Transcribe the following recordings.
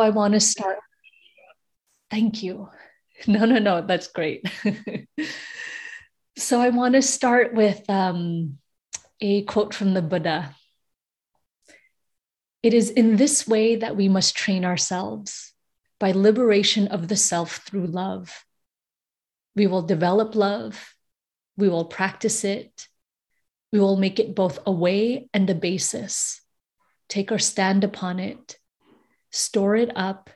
I want to start. Thank you. No, no, no, that's great. so I want to start with um, a quote from the Buddha. It is in this way that we must train ourselves by liberation of the self through love. We will develop love, we will practice it, we will make it both a way and a basis, take our stand upon it, store it up,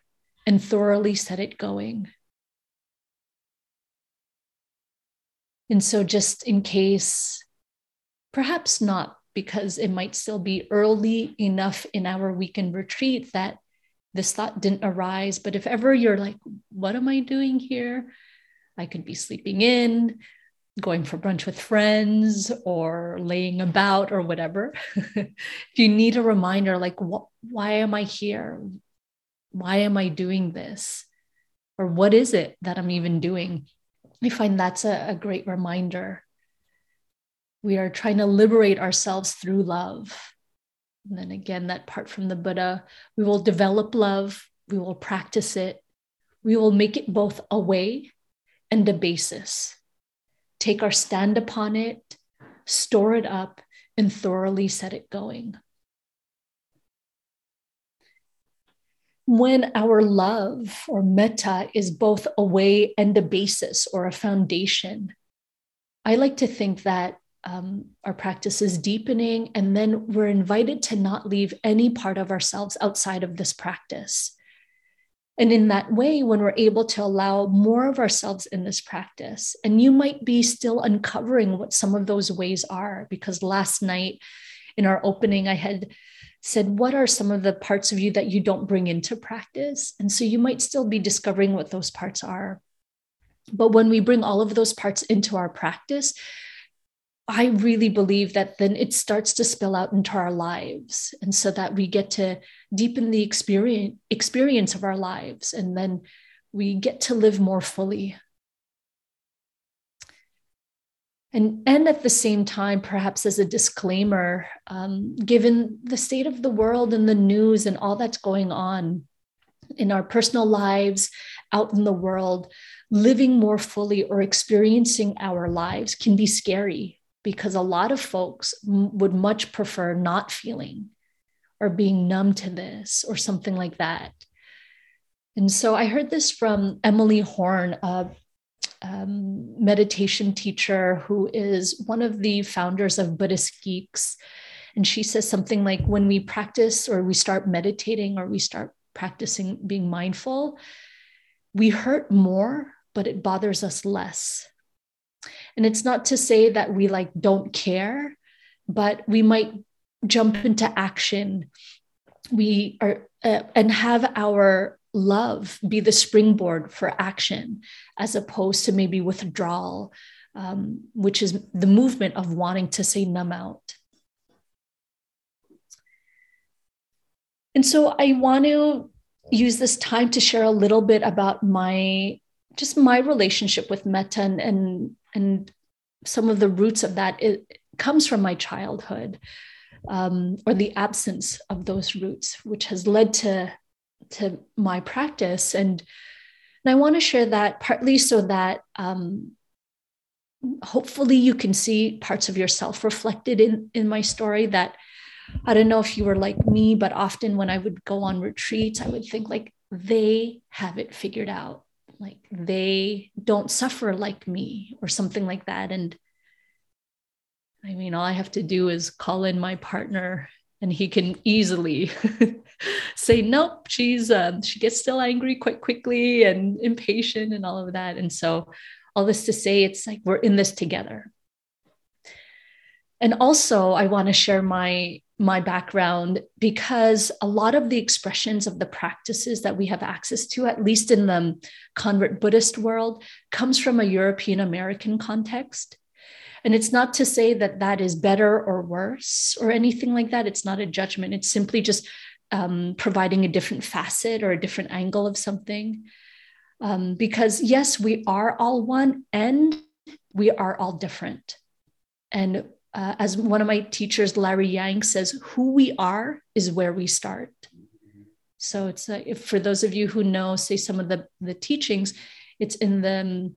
and thoroughly set it going. And so, just in case, perhaps not because it might still be early enough in our weekend retreat that this thought didn't arise. But if ever you're like, what am I doing here? I could be sleeping in, going for brunch with friends, or laying about, or whatever. if you need a reminder, like, what, why am I here? Why am I doing this? Or what is it that I'm even doing? I find that's a, a great reminder. We are trying to liberate ourselves through love and then again, that part from the Buddha we will develop love, we will practice it, we will make it both a way and a basis. Take our stand upon it, store it up, and thoroughly set it going. When our love or metta is both a way and a basis or a foundation, I like to think that um, our practice is deepening, and then we're invited to not leave any part of ourselves outside of this practice. And in that way, when we're able to allow more of ourselves in this practice, and you might be still uncovering what some of those ways are, because last night in our opening, I had said, What are some of the parts of you that you don't bring into practice? And so you might still be discovering what those parts are. But when we bring all of those parts into our practice, I really believe that then it starts to spill out into our lives. And so that we get to deepen the experience, experience of our lives. And then we get to live more fully. And, and at the same time, perhaps as a disclaimer, um, given the state of the world and the news and all that's going on in our personal lives, out in the world, living more fully or experiencing our lives can be scary because a lot of folks m- would much prefer not feeling or being numb to this or something like that. And so I heard this from Emily Horn, a um, meditation teacher who is one of the founders of Buddhist Geeks. And she says something like when we practice or we start meditating or we start practicing being mindful, we hurt more, but it bothers us less. And it's not to say that we like don't care, but we might jump into action. We are uh, and have our love be the springboard for action as opposed to maybe withdrawal, um, which is the movement of wanting to say numb out. And so I want to use this time to share a little bit about my just my relationship with metta and, and and some of the roots of that it comes from my childhood um, or the absence of those roots which has led to to my practice. And and i want to share that partly so that um, hopefully you can see parts of yourself reflected in in my story that i don't know if you were like me but often when i would go on retreats i would think like they have it figured out. Like they don't suffer like me or something like that. And i mean all i have to do is call in my partner and he can easily say nope she's uh, she gets still angry quite quickly and impatient and all of that and so all this to say it's like we're in this together and also i want to share my my background because a lot of the expressions of the practices that we have access to, at least in the convert Buddhist world, comes from a European American context. And it's not to say that that is better or worse or anything like that. It's not a judgment. It's simply just um, providing a different facet or a different angle of something. Um, because yes, we are all one and we are all different. And uh, as one of my teachers, Larry Yang, says, who we are is where we start. So it's uh, for those of you who know, say some of the the teachings, it's in the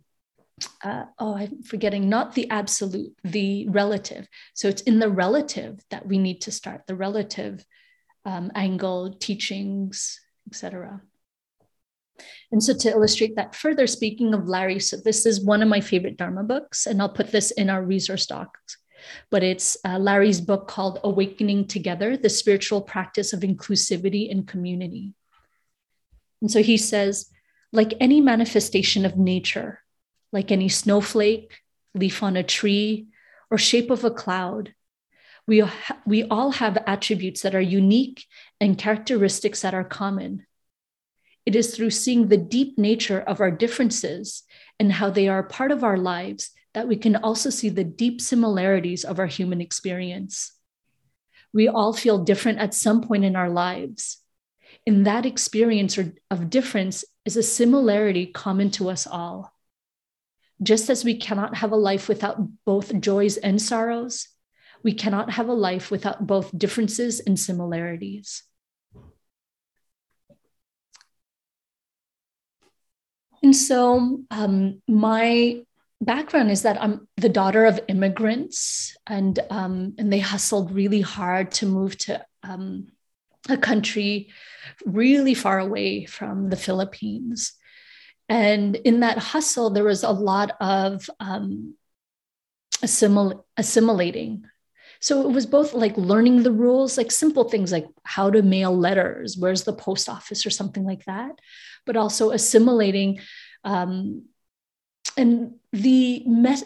uh, oh, I'm forgetting, not the absolute, the relative. So it's in the relative that we need to start, the relative um, angle, teachings, etc. And so to illustrate that further, speaking of Larry, so this is one of my favorite Dharma books, and I'll put this in our resource docs. But it's uh, Larry's book called Awakening Together The Spiritual Practice of Inclusivity and Community. And so he says, like any manifestation of nature, like any snowflake, leaf on a tree, or shape of a cloud. We, ha- we all have attributes that are unique and characteristics that are common. It is through seeing the deep nature of our differences and how they are part of our lives that we can also see the deep similarities of our human experience. We all feel different at some point in our lives. In that experience of difference is a similarity common to us all. Just as we cannot have a life without both joys and sorrows, we cannot have a life without both differences and similarities. And so, um, my background is that I'm the daughter of immigrants, and um, and they hustled really hard to move to um, a country really far away from the Philippines. And in that hustle, there was a lot of um, assimil- assimilating. So it was both like learning the rules, like simple things like how to mail letters, where's the post office or something like that, but also assimilating. Um, and the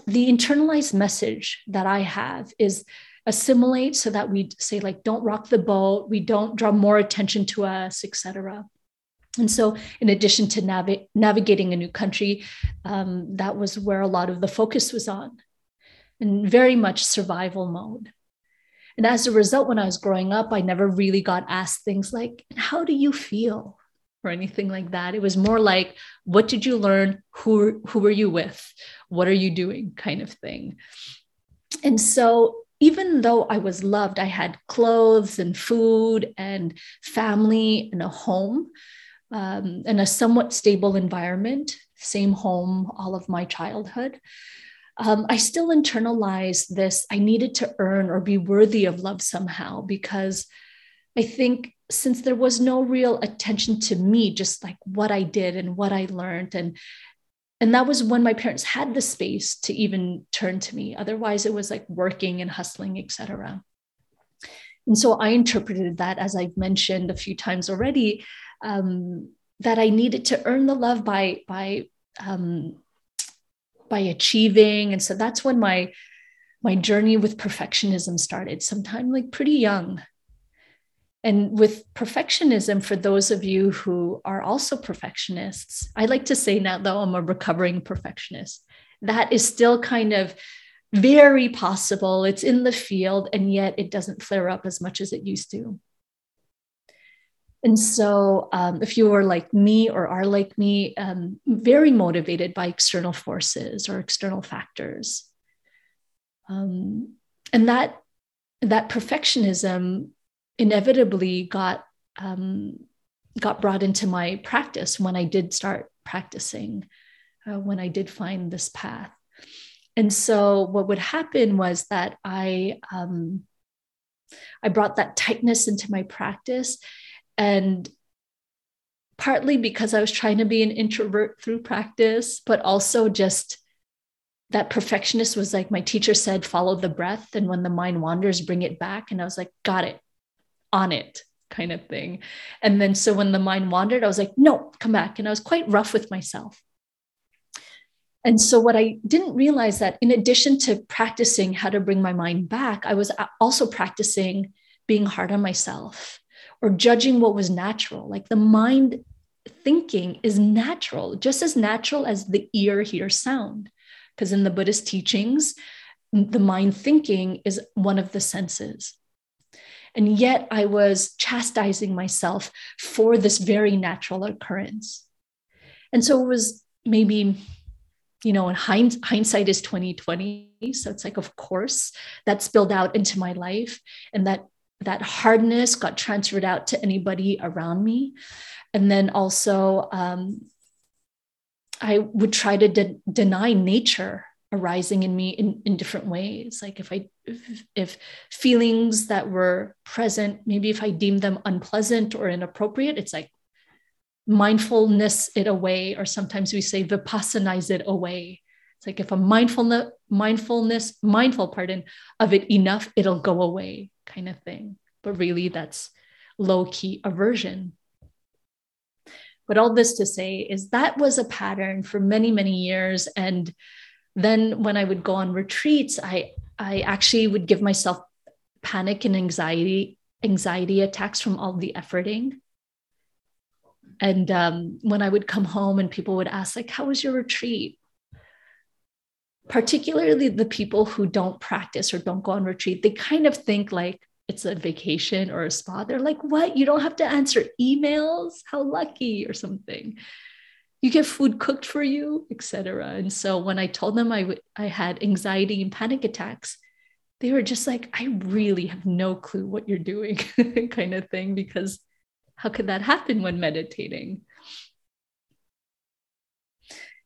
the internalized message that I have is assimilate so that we say like don't rock the boat, we don't draw more attention to us, etc. And so, in addition to navi- navigating a new country, um, that was where a lot of the focus was on, and very much survival mode. And as a result, when I was growing up, I never really got asked things like, How do you feel? or anything like that. It was more like, What did you learn? Who, who were you with? What are you doing? kind of thing. And so, even though I was loved, I had clothes and food and family and a home um, in a somewhat stable environment, same home all of my childhood. Um, I still internalized this. I needed to earn or be worthy of love somehow because I think since there was no real attention to me, just like what I did and what I learned, and and that was when my parents had the space to even turn to me. Otherwise, it was like working and hustling, etc. And so I interpreted that, as I've mentioned a few times already, um, that I needed to earn the love by by um, by achieving, and so that's when my my journey with perfectionism started. Sometime like pretty young. And with perfectionism, for those of you who are also perfectionists, I like to say now, though, I'm a recovering perfectionist. That is still kind of very possible. It's in the field, and yet it doesn't flare up as much as it used to. And so, um, if you are like me or are like me, um, very motivated by external forces or external factors, um, and that that perfectionism inevitably got um, got brought into my practice when I did start practicing, uh, when I did find this path. And so, what would happen was that I um, I brought that tightness into my practice and partly because I was trying to be an introvert through practice, but also just that perfectionist was like my teacher said, follow the breath. And when the mind wanders, bring it back. And I was like, got it, on it kind of thing. And then so when the mind wandered, I was like, no, come back. And I was quite rough with myself. And so, what I didn't realize that in addition to practicing how to bring my mind back, I was also practicing being hard on myself or judging what was natural. Like the mind thinking is natural, just as natural as the ear hears sound. Because in the Buddhist teachings, the mind thinking is one of the senses. And yet I was chastising myself for this very natural occurrence. And so it was maybe, you know, in hind- hindsight is 2020. So it's like, of course, that spilled out into my life. And that that hardness got transferred out to anybody around me. And then also, um, I would try to de- deny nature arising in me in, in different ways. Like if I, if, if feelings that were present, maybe if I deemed them unpleasant or inappropriate, it's like mindfulness it away, or sometimes we say vipassanize it away. It's like if a mindfulness, mindfulness, mindful, pardon, of it enough, it'll go away, kind of thing. But really, that's low key aversion. But all this to say is that was a pattern for many, many years. And then when I would go on retreats, I I actually would give myself panic and anxiety anxiety attacks from all the efforting. And um, when I would come home and people would ask, like, how was your retreat? Particularly the people who don't practice or don't go on retreat, they kind of think like it's a vacation or a spa. They're like, what? You don't have to answer emails? How lucky or something. You get food cooked for you, etc. And so when I told them I, w- I had anxiety and panic attacks, they were just like, I really have no clue what you're doing, kind of thing, because how could that happen when meditating?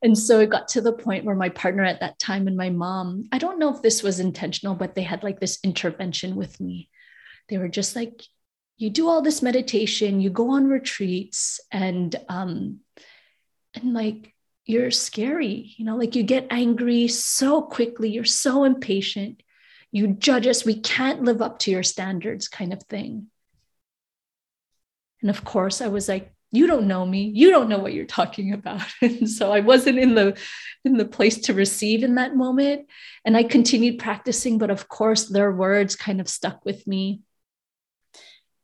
And so it got to the point where my partner at that time and my mom, I don't know if this was intentional, but they had like this intervention with me. They were just like, you do all this meditation, you go on retreats, and um, and like you're scary, you know, like you get angry so quickly, you're so impatient, you judge us, we can't live up to your standards, kind of thing. And of course, I was like, you don't know me. You don't know what you're talking about. And so i wasn't in the in the place to receive in that moment. And i continued practicing but of course their words kind of stuck with me.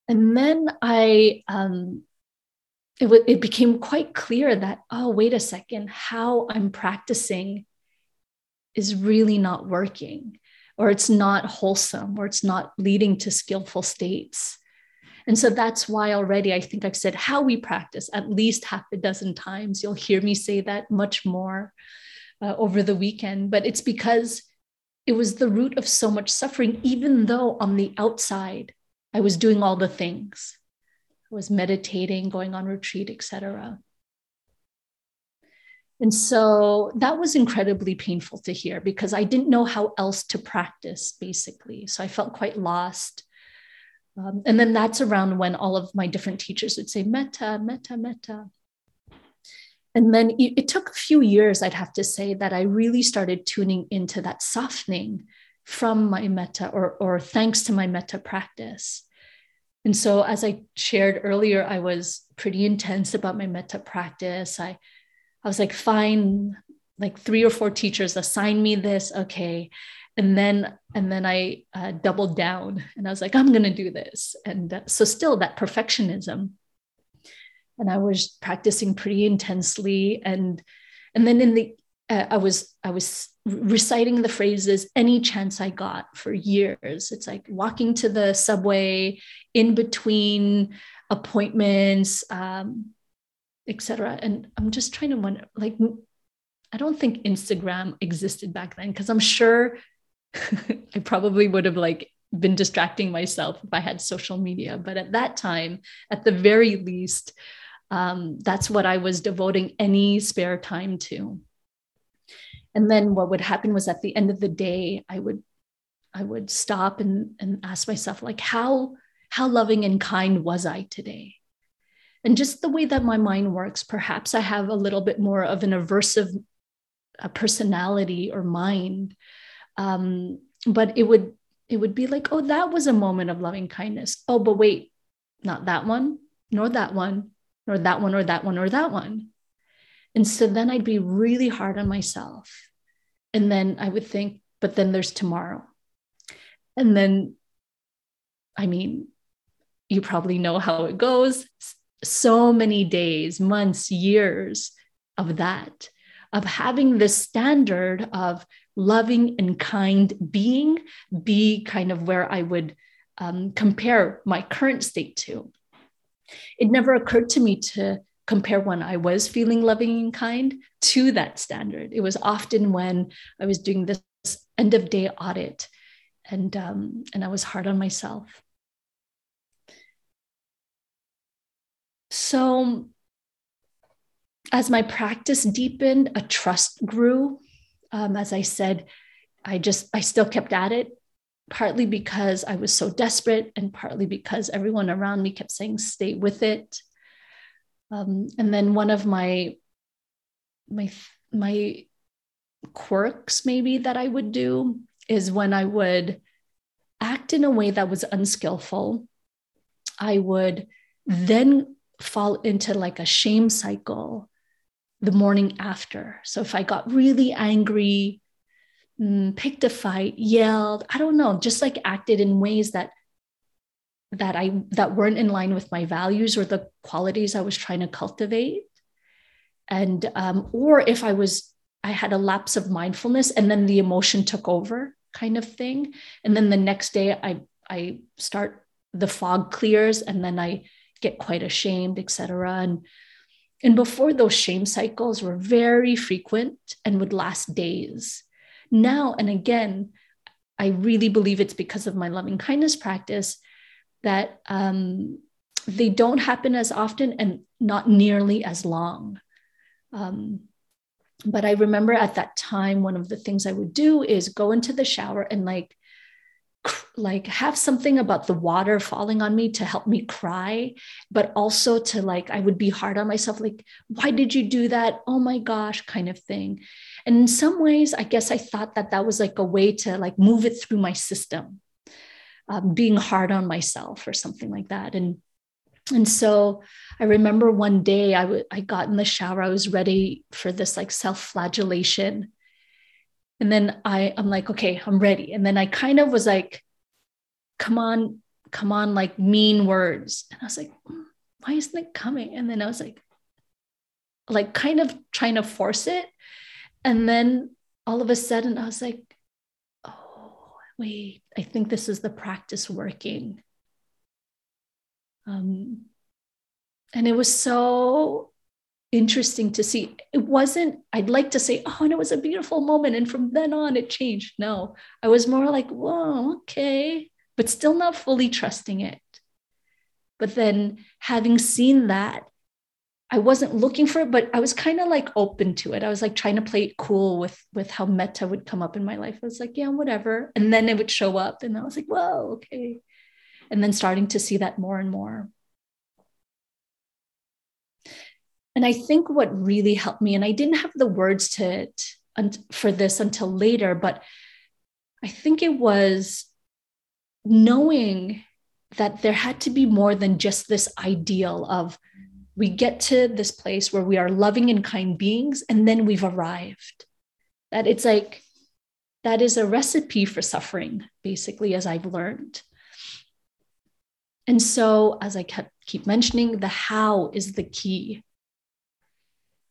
And then i um it, w- it became quite clear that oh wait a second. How i'm practicing is really not working or it's not wholesome or it's not leading to skillful states and so that's why already I think I've said how we practice at least half a dozen times. You'll hear me say that much more uh, over the weekend, but it's because it was the root of so much suffering, even though on the outside I was doing all the things. I was meditating, going on retreat, etc. And so that was incredibly painful to hear because I didn't know how else to practice, basically. So I felt quite lost. Um, and then that's around when all of my different teachers would say metta, metta, metta. And then it, it took a few years, I'd have to say, that I really started tuning into that softening from my metta or, or thanks to my metta practice. And so, as I shared earlier, I was pretty intense about my metta practice. I, I was like, fine, like three or four teachers assign me this. Okay and then and then i uh, doubled down and i was like i'm going to do this. And uh, so still that perfectionism. And i was practicing pretty intensely. And and then in the uh, i was i was reciting the phrases any chance i got for years. It's like walking to the subway in between appointments um, etc and i'm just trying to wonder like I don't think Instagram existed back then because I'm sure I probably would have like been distracting myself if I had social media. But at that time, at the very least, um, that's what I was devoting any spare time to. And then what would happen was at the end of the day, I would I would stop and, and ask myself, like, how how loving and kind was I today? And just the way that my mind works, perhaps I have a little bit more of an aversive uh, personality or mind um, but it would it would be like oh that was a moment of loving kindness. Oh but wait not that one nor that one nor that one or that one or that one. And so then i'd be really hard on myself. And then i would think but then there's tomorrow. And then i mean you probably know how it goes. So many days months years of that of having this standard of loving and kind being be kind of where I would um, compare my current state to. It never occurred to me to compare when I was feeling loving and kind to that standard. It was often when I was doing this end of day audit and, um, and I was hard on myself. So, as my practice deepened, a trust grew um, as I said, I just, I still kept at it, partly because I was so desperate, and partly because everyone around me kept saying, stay with it. Um, and then one of my, my, my quirks, maybe that I would do is when I would act in a way that was unskillful, I would then fall into like a shame cycle the morning after. So if I got really angry, mm, picked a fight, yelled, I don't know, just like acted in ways that that I that weren't in line with my values or the qualities I was trying to cultivate. And um, or if I was I had a lapse of mindfulness and then the emotion took over kind of thing. And then the next day I I start the fog clears and then I get quite ashamed, etc. And and before those shame cycles were very frequent and would last days. Now and again, I really believe it's because of my loving kindness practice that um, they don't happen as often and not nearly as long. Um, but I remember at that time, one of the things I would do is go into the shower and like like have something about the water falling on me to help me cry but also to like i would be hard on myself like why did you do that? Oh my gosh kind of thing. And in some ways i guess i thought that that was like a way to like move it through my system um, being hard on myself or something like that. And and so i remember one day I, I got in the shower i was ready for this like self-flagellation and then I, I'm like, okay, I'm ready. And then I kind of was like, come on, come on, like mean words. And I was like, why isn't it coming? And then I was like, like kind of trying to force it. And then all of a sudden I was like, oh, wait, I think this is the practice working. Um, and it was so interesting to see. It wasn't, I'd like to say, oh, and it was a beautiful moment. And from then on, it changed. No, I was more like, whoa, okay, but still not fully trusting it. But then having seen that, I wasn't looking for it, but I was kind of like open to it. I was like trying to play it cool with with how metta would come up in my life. I was like, yeah, whatever. And then it would show up, and I was like, whoa, okay. And then starting to see that more and more. And I think what really helped me, and I didn't have the words to for this until later, but I think it was knowing that there had to be more than just this ideal of we get to this place where we are loving and kind beings and then we've arrived. That it's like, that is a recipe for suffering, basically, as I've learned. And so, as I kept, keep mentioning, the how is the key.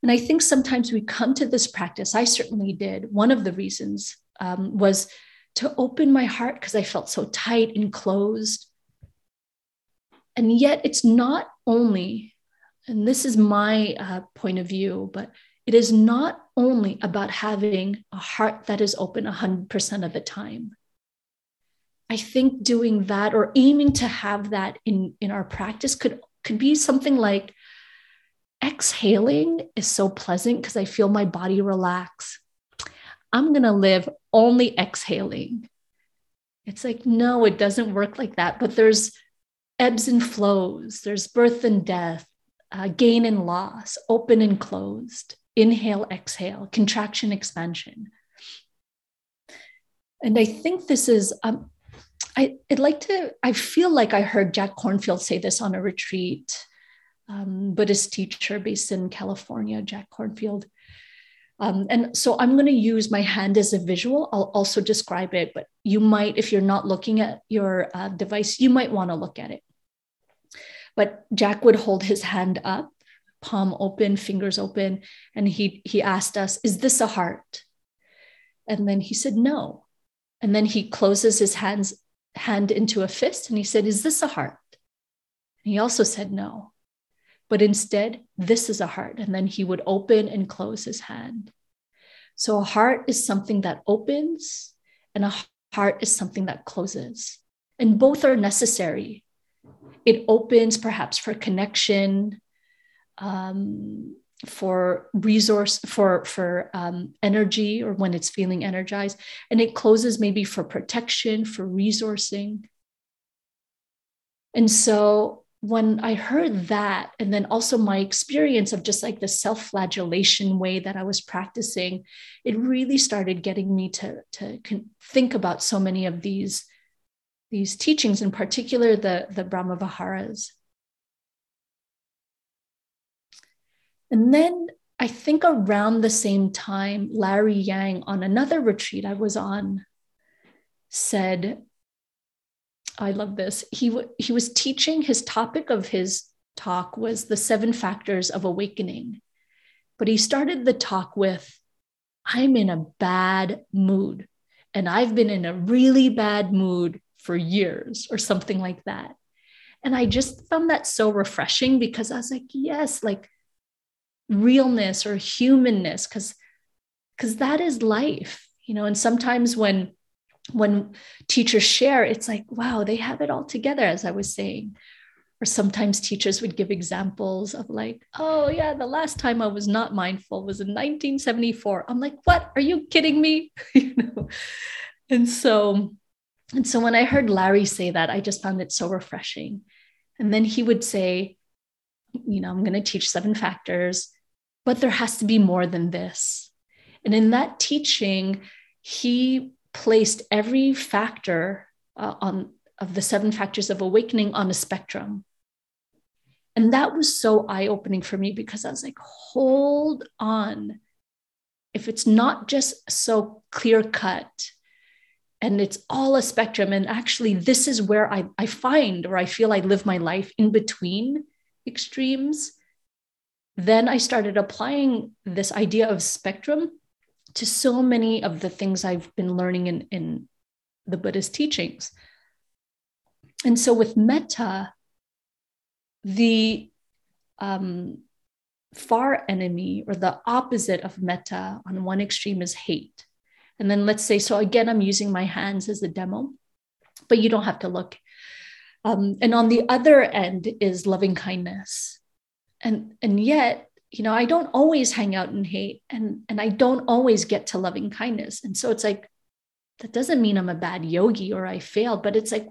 And I think sometimes we come to this practice, I certainly did. One of the reasons um, was to open my heart because I felt so tight and closed. And yet, it's not only, and this is my uh, point of view, but it is not only about having a heart that is open 100% of the time. I think doing that or aiming to have that in, in our practice could, could be something like exhaling is so pleasant because I feel my body relax. I'm going to live only exhaling. It's like, no, it doesn't work like that. But there's ebbs and flows, there's birth and death, uh, gain and loss, open and closed, inhale, exhale, contraction, expansion. And I think this is, um, I, would like to, I feel like I heard Jack Kornfield say this on a retreat um, Buddhist teacher based in California, Jack Kornfield. Um, and so I'm going to use my hand as a visual. I'll also describe it, but you might, if you're not looking at your uh, device, you might want to look at it. But Jack would hold his hand up, palm open, fingers open, and he he asked us, "Is this a heart?" And then he said, "No." And then he closes his hands hand into a fist, and he said, "Is this a heart?" And he also said, "No." But instead, this is a heart. And then he would open and close his hand. So a heart is something that opens, and a heart is something that closes. And both are necessary. It opens perhaps for connection, um, for resource for for um, energy or when it's feeling energized and it closes maybe for protection for resourcing and so when i heard that and then also my experience of just like the self-flagellation way that i was practicing it really started getting me to to think about so many of these these teachings in particular the the brahma viharas And then I think around the same time, Larry Yang on another retreat I was on said, I love this. He, w- he was teaching, his topic of his talk was the seven factors of awakening. But he started the talk with, I'm in a bad mood. And I've been in a really bad mood for years, or something like that. And I just found that so refreshing because I was like, yes, like realness or humanness because because that is life you know and sometimes when when teachers share it's like wow they have it all together as i was saying. Or sometimes teachers would give examples of like oh yeah the last time i was not mindful was in 1974 i'm like what? Are you kidding me? You know? And so and so when i heard larry say that i just found it so refreshing. And then he would say you know i'm going to teach seven factors but there has to be more than this. And in that teaching, he placed every factor uh, on of the seven factors of awakening on a spectrum. And that was so eye opening for me because I was like, hold on. If it's not just so clear cut and it's all a spectrum, and actually, this is where I, I find or I feel I live my life in between extremes, then I started applying this idea of spectrum to so many of the things I've been learning in, in the Buddhist teachings. And so with metta, the um, far enemy or the opposite of metta on one extreme is hate. And then let's say, so again, I'm using my hands as a demo, but you don't have to look. Um, and on the other end is loving kindness and and yet you know i don't always hang out in hate and and i don't always get to loving kindness. And so it's like that doesn't mean i'm a bad yogi or i failed but it's like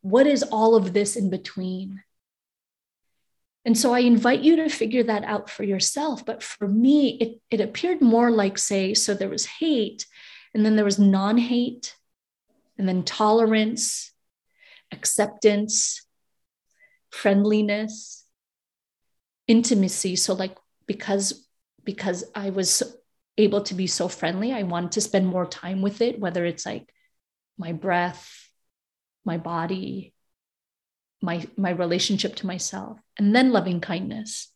what is all of this in between? And so i invite you to figure that out for yourself. But for me it, it appeared more like say so there was hate and then there was non-hate and then tolerance acceptance friendliness intimacy. So like because because i was able to be so friendly i wanted to spend more time with it whether it's like my breath my body my my relationship to myself and then loving kindness.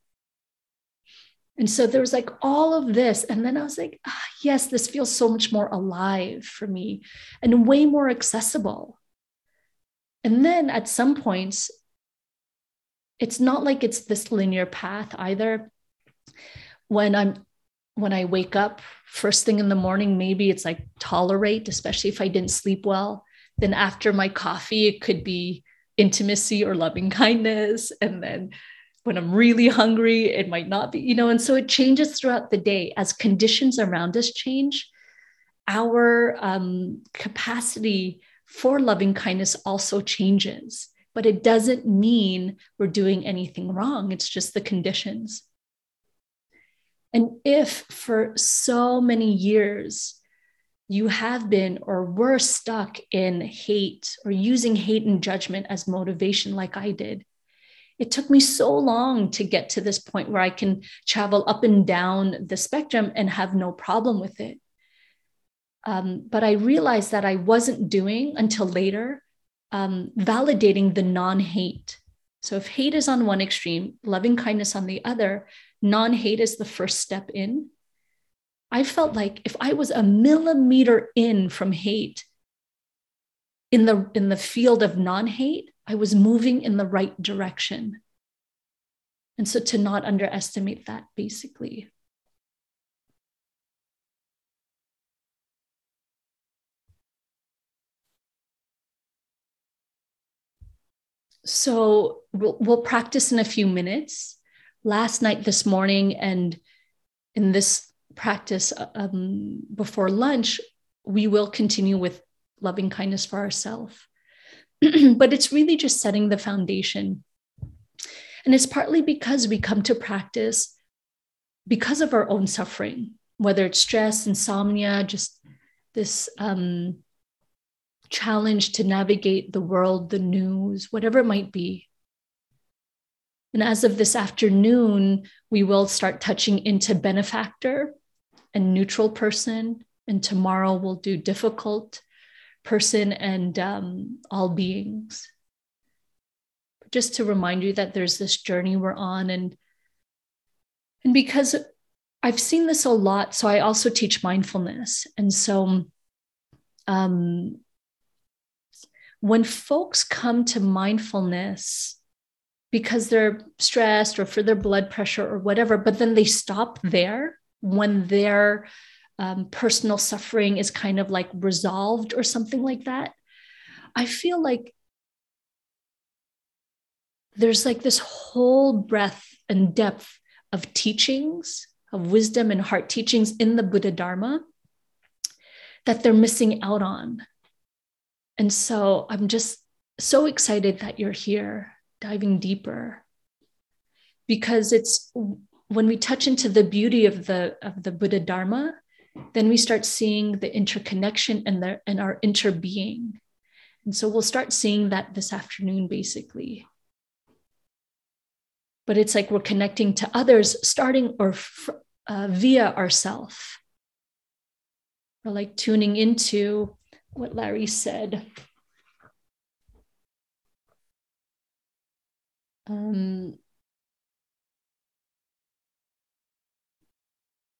And so there was like all of this and then i was like ah, yes this feels so much more alive for me and way more accessible. And then at some points it's not like it's this linear path either when i'm when i wake up first thing in the morning maybe it's like tolerate especially if i didn't sleep well then after my coffee it could be intimacy or loving kindness and then when i'm really hungry it might not be you know and so it changes throughout the day as conditions around us change our um, capacity for loving kindness also changes but it doesn't mean we're doing anything wrong. It's just the conditions. And if for so many years you have been or were stuck in hate or using hate and judgment as motivation, like I did, it took me so long to get to this point where I can travel up and down the spectrum and have no problem with it. Um, but I realized that I wasn't doing until later um, validating the non hate. So if hate is on one extreme, loving kindness on the other, non hate is the first step in. I felt like if I was a millimeter in from hate in the, in the field of non hate, I was moving in the right direction. And so to not underestimate that, basically. so we'll, we'll practice in a few minutes last night, this morning, and in this practice um, before lunch, we will continue with loving kindness for ourselves. but it's really just setting the foundation. And it's partly because we come to practice because of our own suffering, whether it's stress, insomnia, just this um, challenge to navigate the world, the news, whatever it might be. And as of this afternoon, we will start touching into benefactor and neutral person. And tomorrow we'll do difficult person and um, all beings. Just to remind you that there's this journey we're on. And, and because I've seen this a lot, so I also teach mindfulness. And so um, when folks come to mindfulness, because they're stressed or for their blood pressure or whatever, but then they stop there when their um, personal suffering is kind of like resolved or something like that. I feel like there's like this whole breadth and depth of teachings, of wisdom and heart teachings in the Buddha Dharma that they're missing out on. And so I'm just so excited that you're here diving deeper. Because it's when we touch into the beauty of the of the buddha dharma then we start seeing the interconnection and the and our interbeing. And so we'll start seeing that this afternoon basically. But it's like we're connecting to others starting or uh, via ourself. We're like tuning into what larry said Um,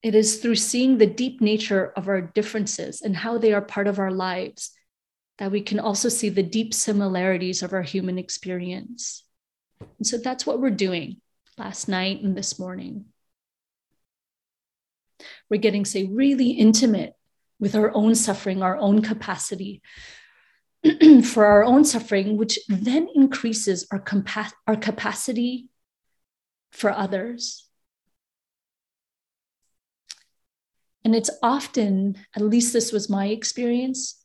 it is through seeing the deep nature of our differences and how they are part of our lives that we can also see the deep similarities of our human experience. And so that's what we're doing last night and this morning. We're getting, say, really intimate with our own suffering, our own capacity for our own suffering, which then increases our, compa- our capacity for others. And it's often, at least this was my experience,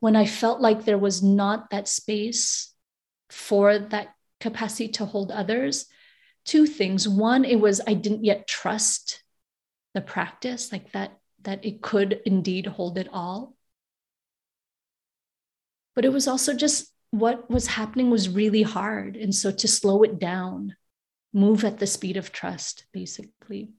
when I felt like there was not that space for that capacity to hold others. Two things. One, it was I didn't yet trust the practice, like that, that it could indeed hold it all but it was also just what was happening was really hard. And so to slow it down, move at the speed of trust, basically.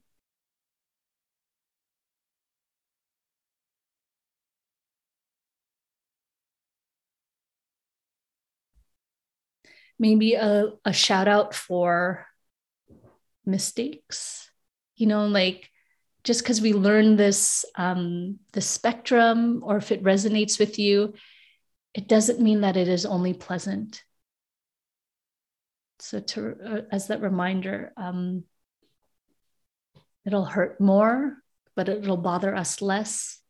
Maybe a, a shout out for mistakes, you know, like just because we learn this um, the spectrum or if it resonates with you it doesn't mean that it is only pleasant. So, to uh, as that reminder, um, it'll hurt more, but it'll bother us less.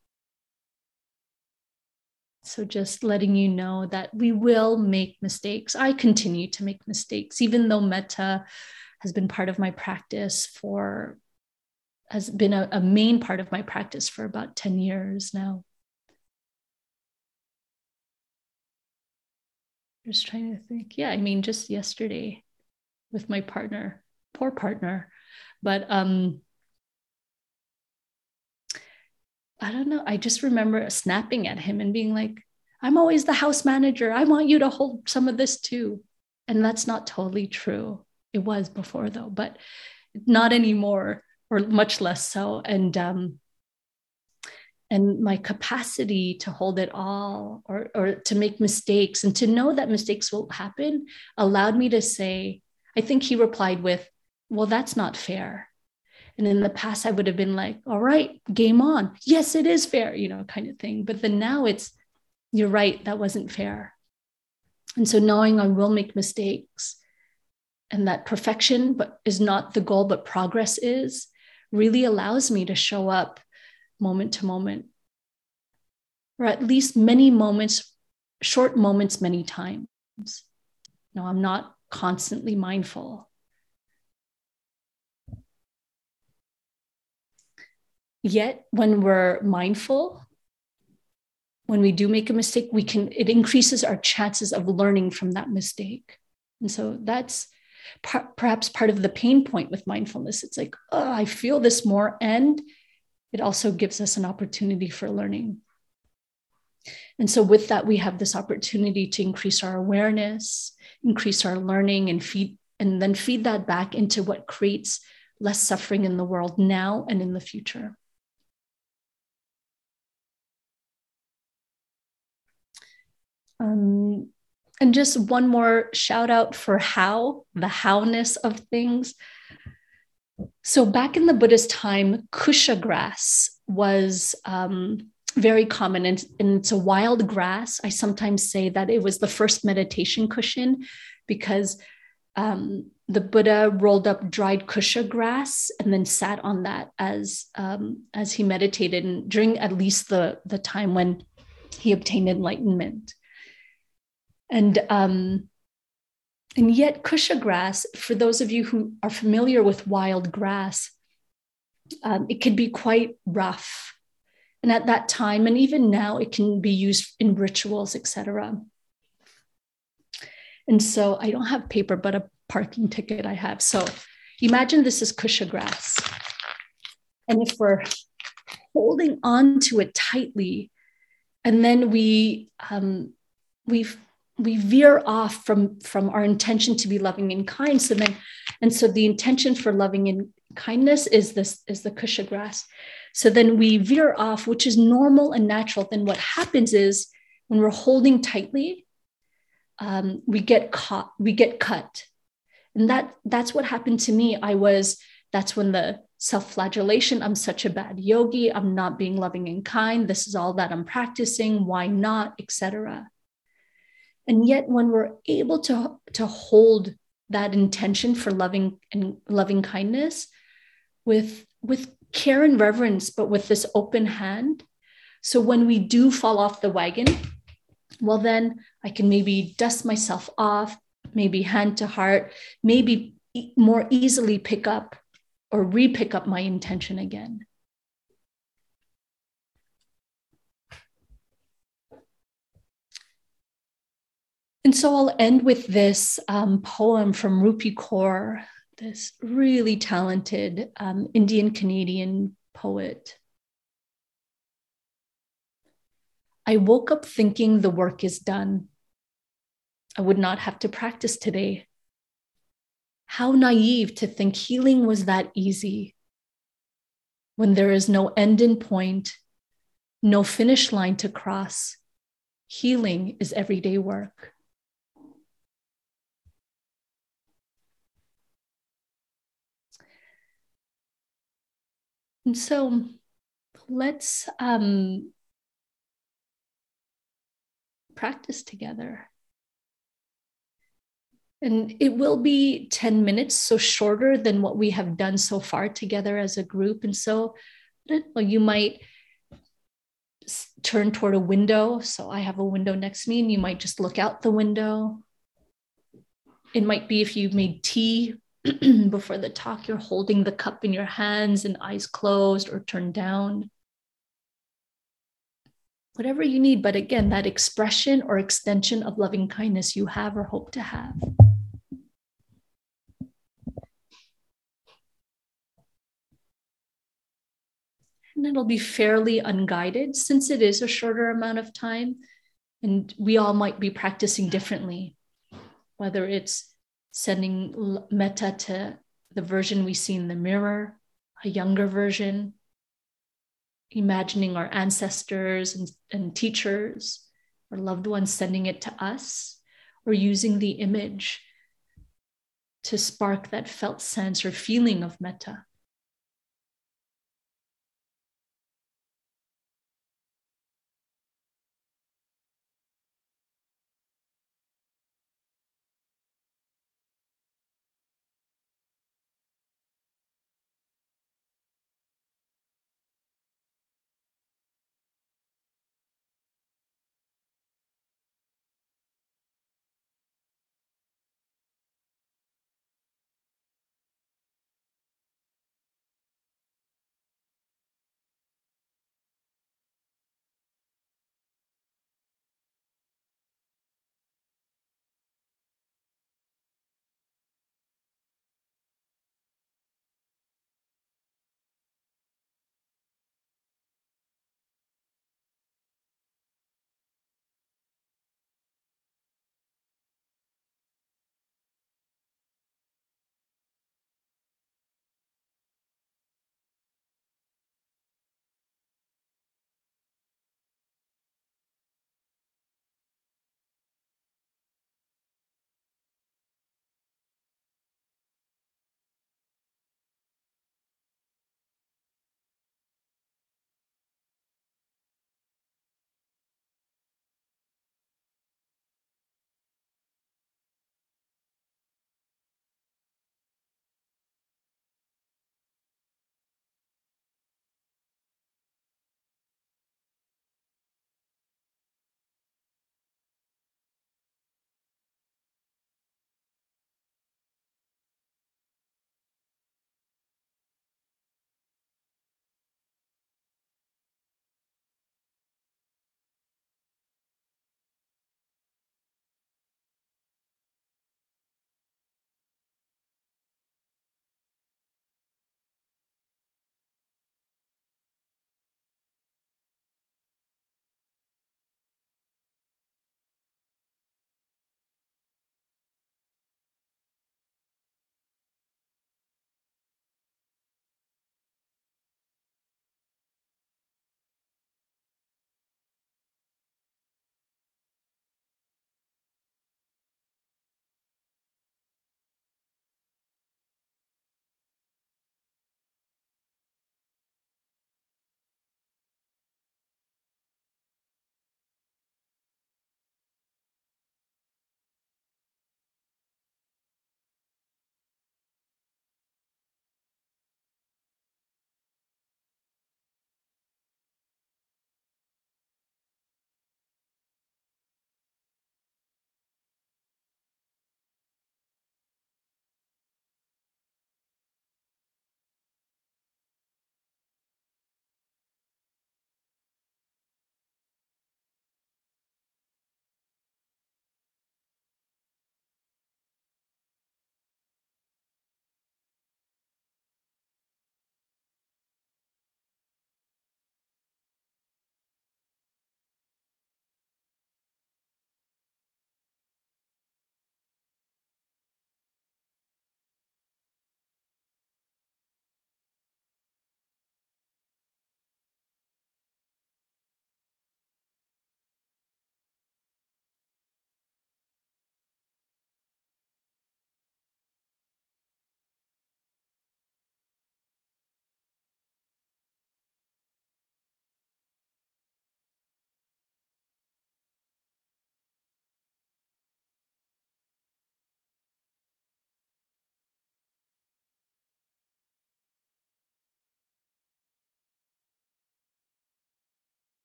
So, just letting you know that we will make mistakes. I continue to make mistakes, even though metta has been part of my practice for, has been a, a main part of my practice for about 10 years now. Just trying to think. Yeah, I mean, just yesterday with my partner, poor partner, but um, I don't know. I just remember snapping at him and being like, I'm always the house manager. I want you to hold some of this too. And that's not totally true. It was before though, but not anymore, or much less so. And um, and my capacity to hold it all or, or to make mistakes and to know that mistakes will happen allowed me to say, I think he replied with, Well, that's not fair. And in the past, I would have been like, All right, game on. Yes, it is fair, you know, kind of thing. But then now it's, You're right, that wasn't fair. And so knowing I will make mistakes and that perfection but is not the goal, but progress is really allows me to show up moment to moment, or at least many moments, short moments, many times. No, I'm not constantly mindful. Yet, when we're mindful, when we do make a mistake, we can it increases our chances of learning from that mistake. And so that's par- perhaps part of the pain point with mindfulness. It's like, oh, I feel this more, and it also gives us an opportunity for learning. And so, with that, we have this opportunity to increase our awareness, increase our learning, and feed, and then feed that back into what creates less suffering in the world now and in the future. Um, and just one more shout out for how, the howness of things. So, back in the Buddhist time, kusha grass was um, very common and, and it's a wild grass. I sometimes say that it was the first meditation cushion because um, the Buddha rolled up dried kusha grass and then sat on that as um, as he meditated and during at least the the time when he obtained enlightenment. And um, and yet kusha grass, for those of you who are familiar with wild grass, um, it can be quite rough. And at that time, and even now, it can be used in rituals, etc. And so I don't have paper, but a parking ticket I have. So imagine this is kusha grass. And if we're holding on to it tightly, and then we um, we we veer off from from our intention to be loving and kind. So then, and so the intention for loving and kindness is this is the kusha grass. So then we veer off, which is normal and natural. Then what happens is when we're holding tightly, um, we get caught, we get cut. And that that's what happened to me. I was, that's when the self-flagellation, I'm such a bad yogi, I'm not being loving and kind. This is all that I'm practicing. Why not? Etc. And yet when we're able to, to hold that intention for loving and loving kindness with, with care and reverence, but with this open hand. So when we do fall off the wagon, well, then I can maybe dust myself off, maybe hand to heart, maybe more easily pick up or re-pick up my intention again. So I'll end with this um, poem from Rupi Kaur, this really talented um, Indian Canadian poet. I woke up thinking the work is done. I would not have to practice today. How naive to think healing was that easy when there is no end in point, no finish line to cross. Healing is everyday work. And so let's um, practice together. And it will be 10 minutes, so shorter than what we have done so far together as a group. And so you might turn toward a window. So I have a window next to me, and you might just look out the window. It might be if you made tea before the talk, you're holding the cup in your hands and eyes closed or turned down. Whatever you need, but again, that expression or extension of loving kindness you have or hope to have. And it'll be fairly unguided since it is a shorter amount of time. And we all might be practicing differently, whether it's sending metta to the version we see in the mirror, a younger version, imagining our ancestors and, and teachers or loved ones sending it to us, or using the image to spark that felt sense or feeling of metta.